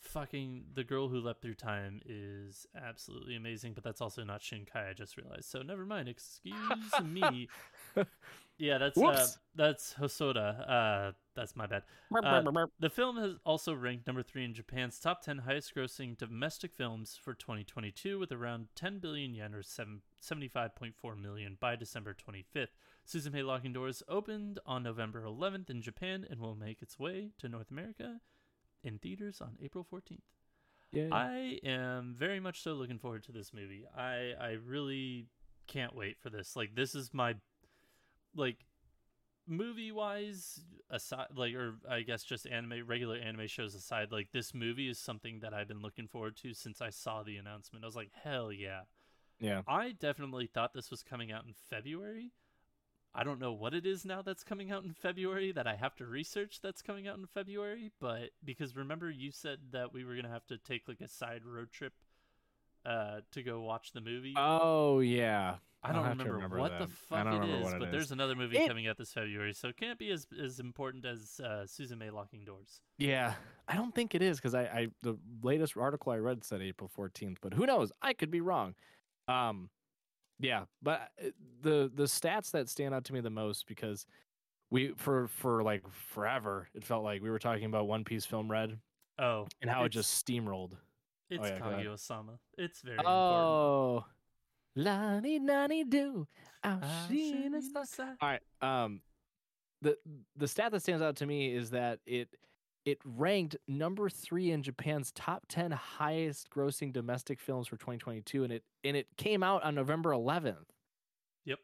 fucking the girl who leapt through time is absolutely amazing, but that's also not Shinkai, I just realized. So never mind, excuse me. Yeah, that's uh, that's Hosoda. Uh that's my bad. Uh, the film has also ranked number three in Japan's top 10 highest grossing domestic films for 2022 with around 10 billion yen or 7, 75.4 million by December 25th. Suzume Locking Doors opened on November 11th in Japan and will make its way to North America in theaters on April 14th. Yeah. I am very much so looking forward to this movie. I I really can't wait for this. Like this is my like movie wise aside like or I guess just anime regular anime shows aside, like this movie is something that I've been looking forward to since I saw the announcement. I was like, "Hell yeah." yeah. I definitely thought this was coming out in February. I don't know what it is now that's coming out in February that I have to research that's coming out in February, but because remember you said that we were going to have to take like a side road trip uh to go watch the movie. Oh yeah. I don't to remember, what the that. I fuck it remember is, it but is. there's another movie It- coming out this February, so it can't be as as important as uh May Locking Doors. Yeah, I don't think it is because I, I the latest article I read said April 14th, but who knows? I could be wrong. Um, yeah, but uh, the the stats that stand out to me the most because we for for like forever it felt like we were talking about One Piece Film Red Oh, and how it just steamrolled. It's yeah. Kaguya Sama. It's very important. Oh, lani nani do. All right. Um, the the stat that stands out to me is that it it ranked number three in Japan's top ten highest grossing domestic films for 2022, and it and it came out on November 11th. Yep.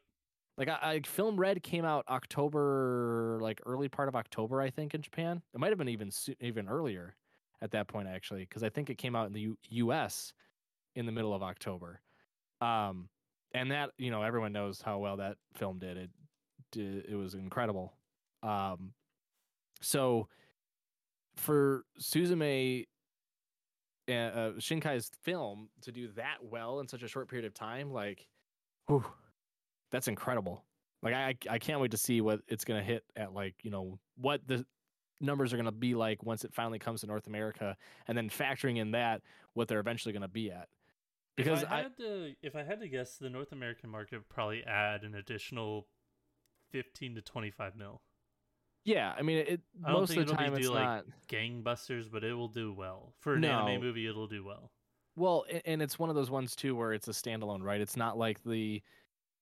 Like I, I Film Red came out October, like early part of October, I think, in Japan. It might have been even even earlier at that point, actually, because I think it came out in the U- U.S. in the middle of October. Um, and that you know everyone knows how well that film did. It did, it was incredible. Um, so for Suzume uh, uh, Shinkai's film to do that well in such a short period of time, like, whew, that's incredible. Like I I can't wait to see what it's gonna hit at like you know what the numbers are gonna be like once it finally comes to North America, and then factoring in that what they're eventually gonna be at. Because if I I, had to, if I had to guess, the North American market would probably add an additional fifteen to twenty-five mil. Yeah, I mean it. I most of the time be it's do not. like gangbusters, but it will do well for an No. anime movie. It'll do well. Well, and it's one of those ones too where it's a standalone, right? It's not like the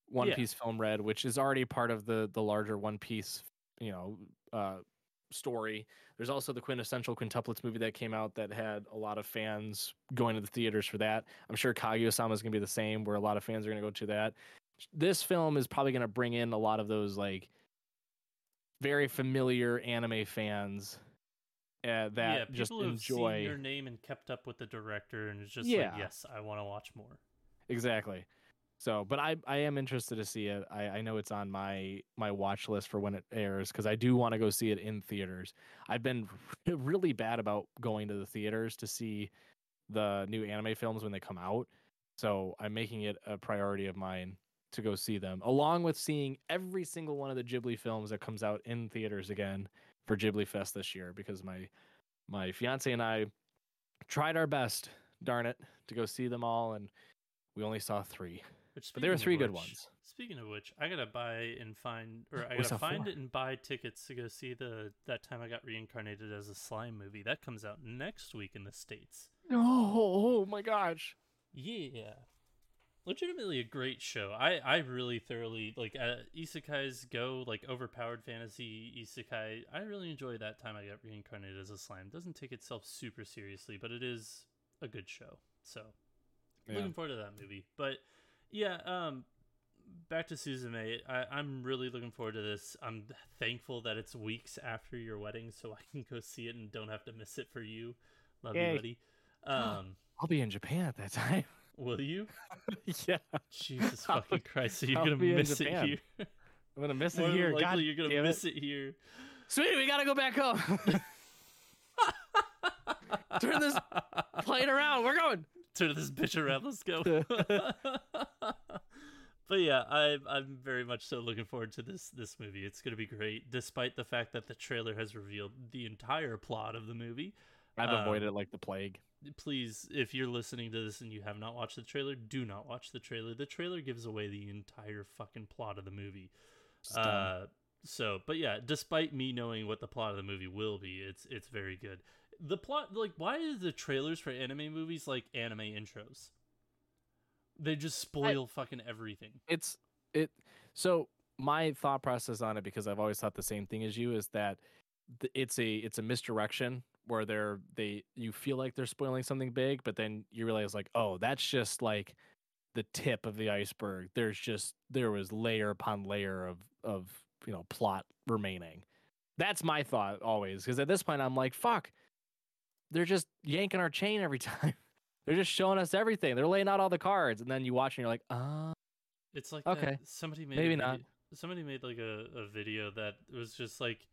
One Yeah. Piece film Red, which is already part of the the larger One Piece, you know, uh, story. There's also the quintessential quintuplets movie that came out that had a lot of fans going to the theaters for that. I'm sure Kaguya-sama is going to be the same, where a lot of fans are going to go to that. This film is probably going to bring in a lot of those like very familiar anime fans uh, that yeah, just people have enjoy. seen your name and kept up with the director, and it's just Yeah. like, yes, I want to watch more. Exactly. So, but I I am interested to see it. I I know it's on my my watch list for when it airs because I do want to go see it in theaters. I've been really bad about going to the theaters to see the new anime films when they come out. So I'm making it a priority of mine to go see them, along with seeing every single one of the Ghibli films that comes out in theaters again for Ghibli Fest this year because my my fiance and I tried our best, darn it, to go see them all and we only saw three. Which, But there were three good ones. Speaking of which, I gotta buy and find, or I gotta find four. it and buy tickets to go see the that time I got reincarnated as a slime movie. That comes out next week in the states. Oh, oh my gosh. Yeah, legitimately a great show. I I really thoroughly like uh, isekais go like overpowered fantasy isekai. I really enjoy that time I got reincarnated as a slime. Doesn't take itself super seriously, but it is a good show. So looking forward to that movie. But yeah, um, back to Suzume. I, I'm really looking forward to this. I'm thankful that it's weeks after your wedding, so I can go see it and don't have to miss it for you. Love Yay. you, buddy. Um, I'll be in Japan at that time. Will you? yeah. Jesus fucking Christ! So you're I'll gonna be in miss it Japan. here. I'm gonna miss More it here. likely, God you're gonna miss it. it here. Sweetie, we gotta go back home. Turn this plane around. We're going. Turn this bitch around. Let's go. but yeah, I'm I'm very much so looking forward to this this movie. It's gonna be great, despite the fact that the trailer has revealed the entire plot of the movie. I've Um, avoided it like the plague. Please, if you're listening to this and you have not watched the trailer, do not watch the trailer. The trailer gives away the entire fucking plot of the movie. Uh, so, but yeah, despite me knowing what the plot of the movie will be, it's it's very good. The plot, like, why is the trailers for anime movies like anime intros? They just spoil fucking everything. it's it so my thought process on it because i've always thought the same thing as you is that it's a it's a misdirection where they're they you feel like they're spoiling something big but then you realize like oh that's just like the tip of the iceberg. There's just there was layer upon layer of of you know plot remaining. That's my thought always because at this point i'm like fuck they're just yanking our chain every time. They're just showing us everything. They're laying out all the cards. And then you watch and you're like ah It's like Okay. somebody made Maybe not. Somebody made like a, a video that was just like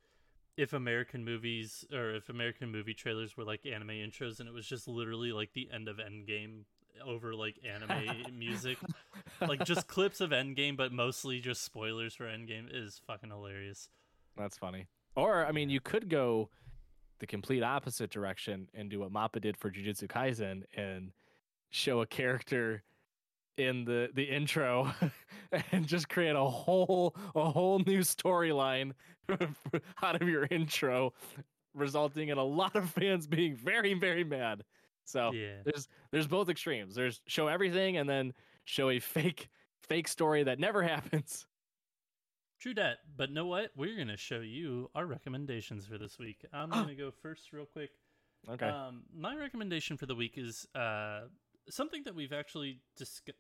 if American movies or if American movie trailers were like anime intros, and it was just literally like the end of Endgame over like anime music, like just clips of Endgame, but mostly just spoilers for Endgame is fucking hilarious. That's funny. Or I mean, you could go the complete opposite direction and do what Mappa did for Jujutsu Kaisen and show a character in the the intro and just create a whole a whole new storyline out of your intro resulting in a lot of fans being very, very mad. So Yeah. there's there's both extremes. There's show everything and then show a fake fake story that never happens. True that, but know what? We're gonna show you our recommendations for this week. I'm gonna go first, real quick. Okay. Um, my recommendation for the week is uh, something that we've actually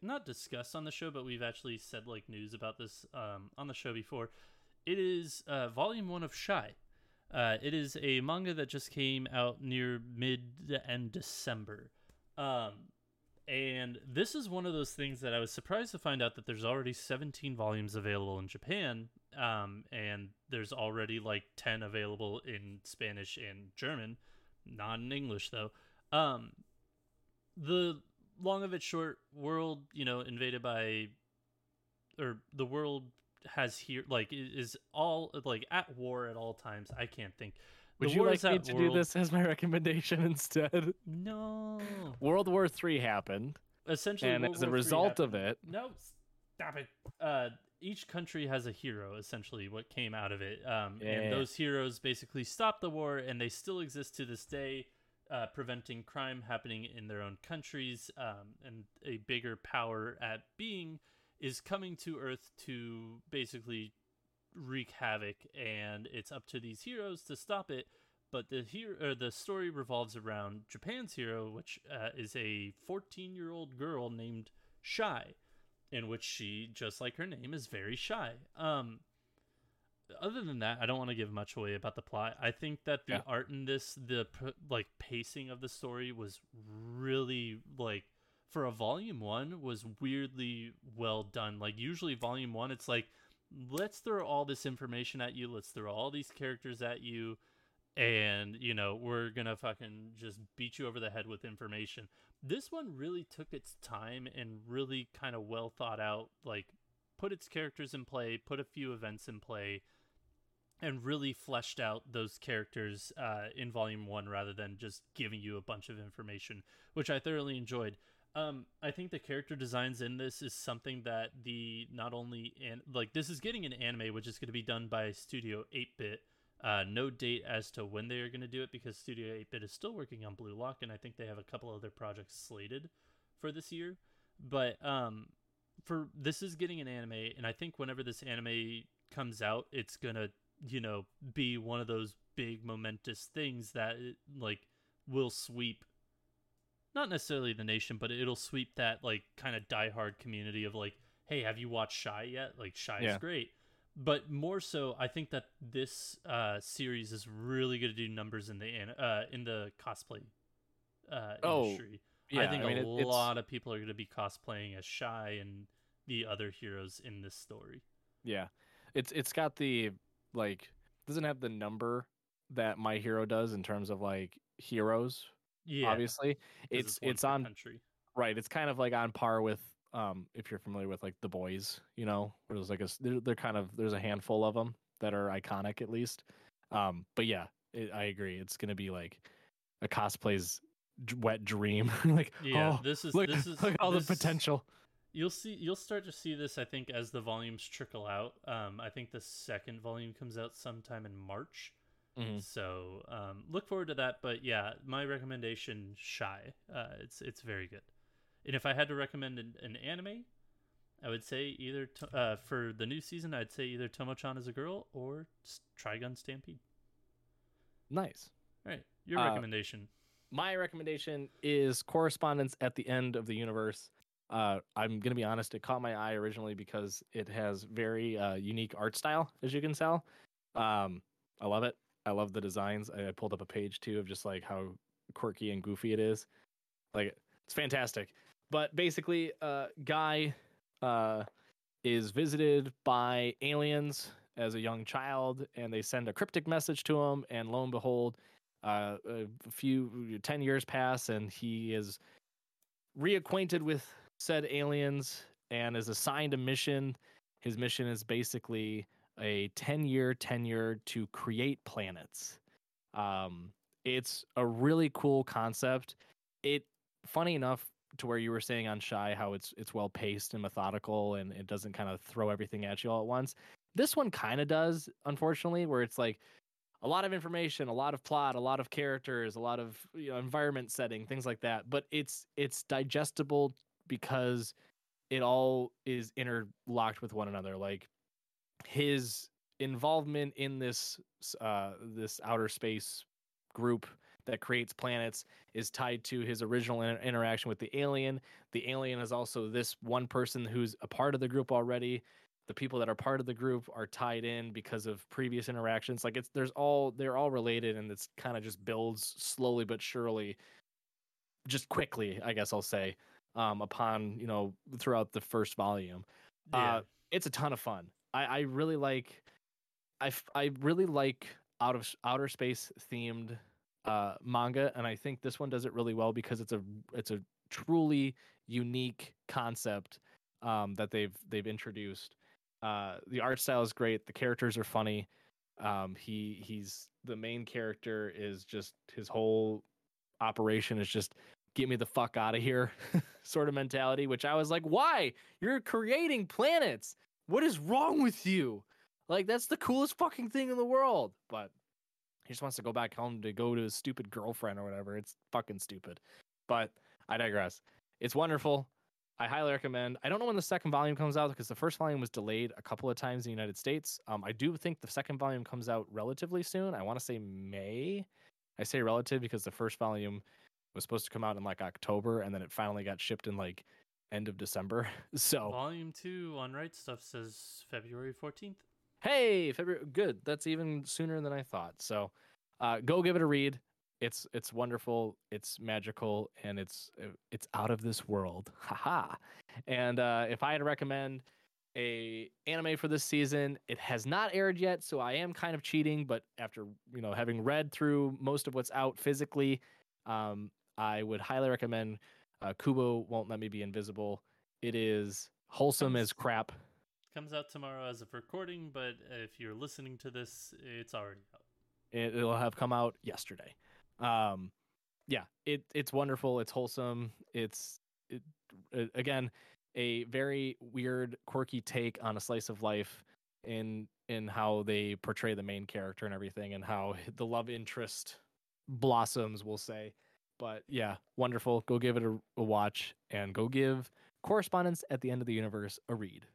not discussed on the show, but we've actually said like news about this um, on the show before. It is uh, Volume One of Shy. Uh, it is a manga that just came out near mid end December. Um, and this is one of those things that I was surprised to find out that there's already 17 volumes available in Japan, um, and there's already like 10 available in Spanish and German, not in English though. Um, the long of it short, world you know invaded by, or the world has here like is all like at war at all times. I can't think. The Would you like me to do this as my recommendation instead? No. World War Three happened, Essentially, and World as a result of it, No, stop it. Uh, each country has a hero, essentially, what came out of it. Um, Yeah. And those heroes basically stopped the war, and they still exist to this day, uh, preventing crime happening in their own countries. Um, and a bigger power at being is coming to Earth to basically wreak havoc, and it's up to these heroes to stop it. But the hero, the story revolves around Japan's hero, which uh, is a 14-year-old girl named Shy, in which she, just like her name, is very shy. Um, other than that, I don't want to give much away about the plot. I think that the Yeah. art in this, the like pacing of the story, was really like for a volume one was weirdly well done. Like usually volume one, it's like let's throw all this information at you, let's throw all these characters at you, and you know we're gonna fucking just beat you over the head with information. This one really took its time and really kind of well thought out, like put its characters in play, put a few events in play, and really fleshed out those characters uh, in volume one rather than just giving you a bunch of information, which I thoroughly enjoyed. Um, I think the character designs in this is something that the not only and like this is getting an anime which is going to be done by Studio 8-bit. Uh, no date as to when they are going to do it because Studio 8-bit is still working on Blue Lock, and I think they have a couple other projects slated for this year. But um, for this is getting an anime, and I think whenever this anime comes out, it's gonna you know be one of those big momentous things that it, like will sweep not necessarily the nation, but it'll sweep that like kind of diehard community of like, hey, have you watched Shy yet? Like Shy is Yeah. great. But more so, I think that this uh, series is really going to do numbers in the uh, in the cosplay uh, Oh, industry. yeah, I think I mean, a it- lot of people are going to be cosplaying as Shy and the other heroes in this story. Yeah, it's it's got the like doesn't have the number that My Hero does in terms of like heroes. Yeah, Obviously, it's it's on country. right. It's kind of like on par with um if you're familiar with like the boys, you know, where there's like a they're, they're kind of there's a handful of them that are iconic at least. Um, but yeah, it, I agree. It's gonna be like a cosplay's d- wet dream. like Yeah, oh, this is look, this is look all the potential. You'll see. You'll start to see this. I think as the volumes trickle out. Um, I think the second volume comes out sometime in March. Mhm. So um, look forward to that. But yeah, my recommendation: Shy. Uh, it's it's very good. And if I had to recommend an, an anime, I would say either to, uh, for the new season, I'd say either Tomo-chan is a girl or Trigun Stampede. Nice. All right, your Uh, recommendation. my recommendation is correspondence at the end of the universe uh, i'm gonna be honest it caught my eye originally because it has very uh, unique art style as you can tell. Um, i love it. I love the designs. I, I pulled up a page too of just like how quirky and goofy it is. Like it's fantastic. But basically uh, guy uh, is visited by aliens as a young child and they send a cryptic message to him and lo and behold uh, a few 10 years pass and he is reacquainted with said aliens and is assigned a mission. His mission is basically a 10 year tenure to create planets. Um, it's a really cool concept. It funny enough to where you were saying on shy how it's it's well paced and methodical and it doesn't kind of throw everything at you all at once. This one kind of does unfortunately where it's like a lot of information, a lot of plot, a lot of characters, a lot of you know environment setting, things like that. But it's it's digestible because it all is interlocked with one another. Like his involvement in this uh this outer space group that creates planets is tied to his original inter- interaction with the alien. The alien is also this one person who's a part of the group already. The people that are part of the group are tied in because of previous interactions. Like it's there's all they're all related and it's kind of just builds slowly but surely just quickly, I guess I'll say, um upon, you know, throughout the first volume. Yeah. Uh it's a ton of fun. I I really like I f- I really like out of outer space themed uh, manga, and I think this one does it really well because it's a it's a truly unique concept um, that they've they've introduced. Uh, the art style is great. The characters are funny. Um, he he's the main character is just his whole operation is just get me the fuck out of here sort of mentality. Which I was like, why? You're creating planets. What is wrong with you? Like that's the coolest fucking thing in the world. But he just wants to go back home to go to his stupid girlfriend or whatever. It's fucking stupid. But I digress. It's wonderful. I highly recommend. I don't know when the second volume comes out because the first volume was delayed a couple of times in the United States. Um, I do think the second volume comes out relatively soon. I want to say May. I say relative because the first volume was supposed to come out in like October and then it finally got shipped in like end of December. So Volume two on Right Stuf says February 14th. hey february good. That's even sooner than i thought. So uh, go give it a read. It's it's wonderful it's magical and it's uh, it's out of this world. Haha and uh, if i had to recommend a anime for this season it has not aired yet so i am kind of cheating but after you know having read through most of what's out physically um, i would highly recommend uh, kubo won't let me be invisible it is wholesome as crap Comes out tomorrow as of recording, but if you're listening to this, it's already out. It, it'll have come out yesterday. Um, yeah, it it's wonderful. It's wholesome. It's it, uh, again a very weird, quirky take on a slice of life in in how they portray the main character and everything, and how the love interest blossoms. We'll say, but yeah, wonderful. Go give it a, a watch, and go give correspondence at the end of the universe a read.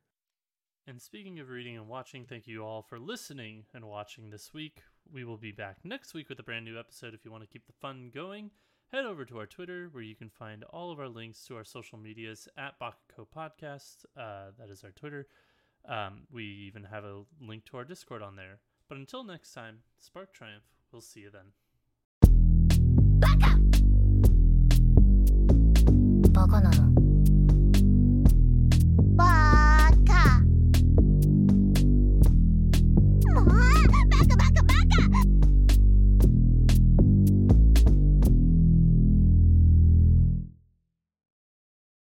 And speaking of reading and watching, thank you all for listening and watching this week. We will be back next week with a brand new episode if you want to keep the fun going. Head over to our Twitter where you can find all of our links to our social medias at Bakuko Podcast. Uh, that is our Twitter. Um, we even have a link to our Discord on there. But until next time, Spark Triumph. We'll see you then. バカなの。